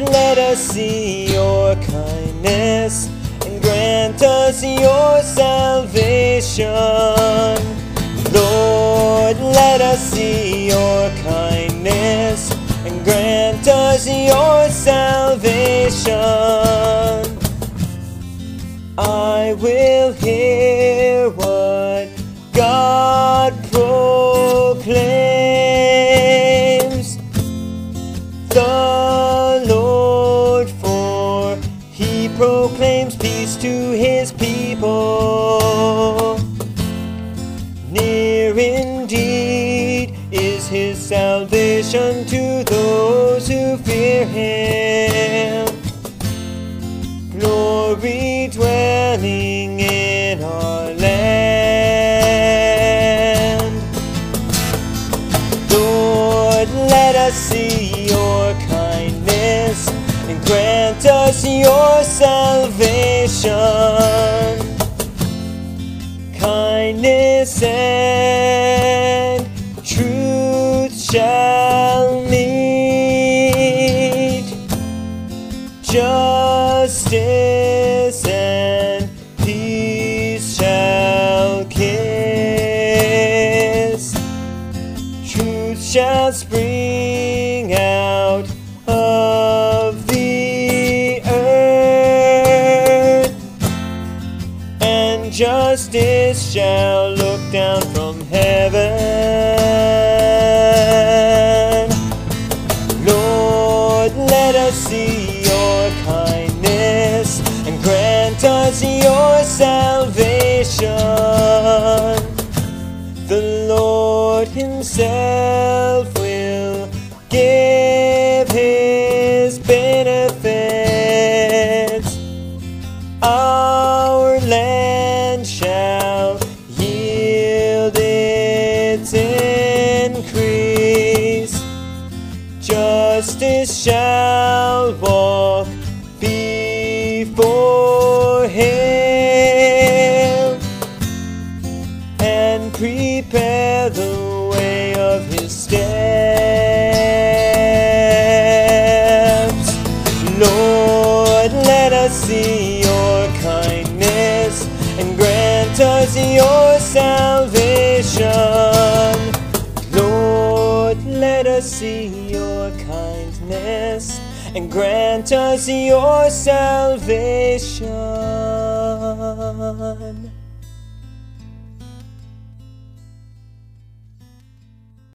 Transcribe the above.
let us see your kindness and grant us your salvation. Lord, let us see your kindness and grant us your salvation. I will hear what God proclaims. The proclaims peace to his people. Near indeed is his salvation to those who fear him. Glory dwelling in our land. Lord, let us see your and grant us your salvation. Kindness and truth shall meet. Justice and peace shall kiss. Truth shall spring justice shall look down from heaven. Lord, let us see your kindness and grant us your salvation. The Lord Himself Justice shall walk before him and prepare the way of his steps. Lord, let us see your kindness and grant us your salvation. Let us see your kindness and grant us your salvation.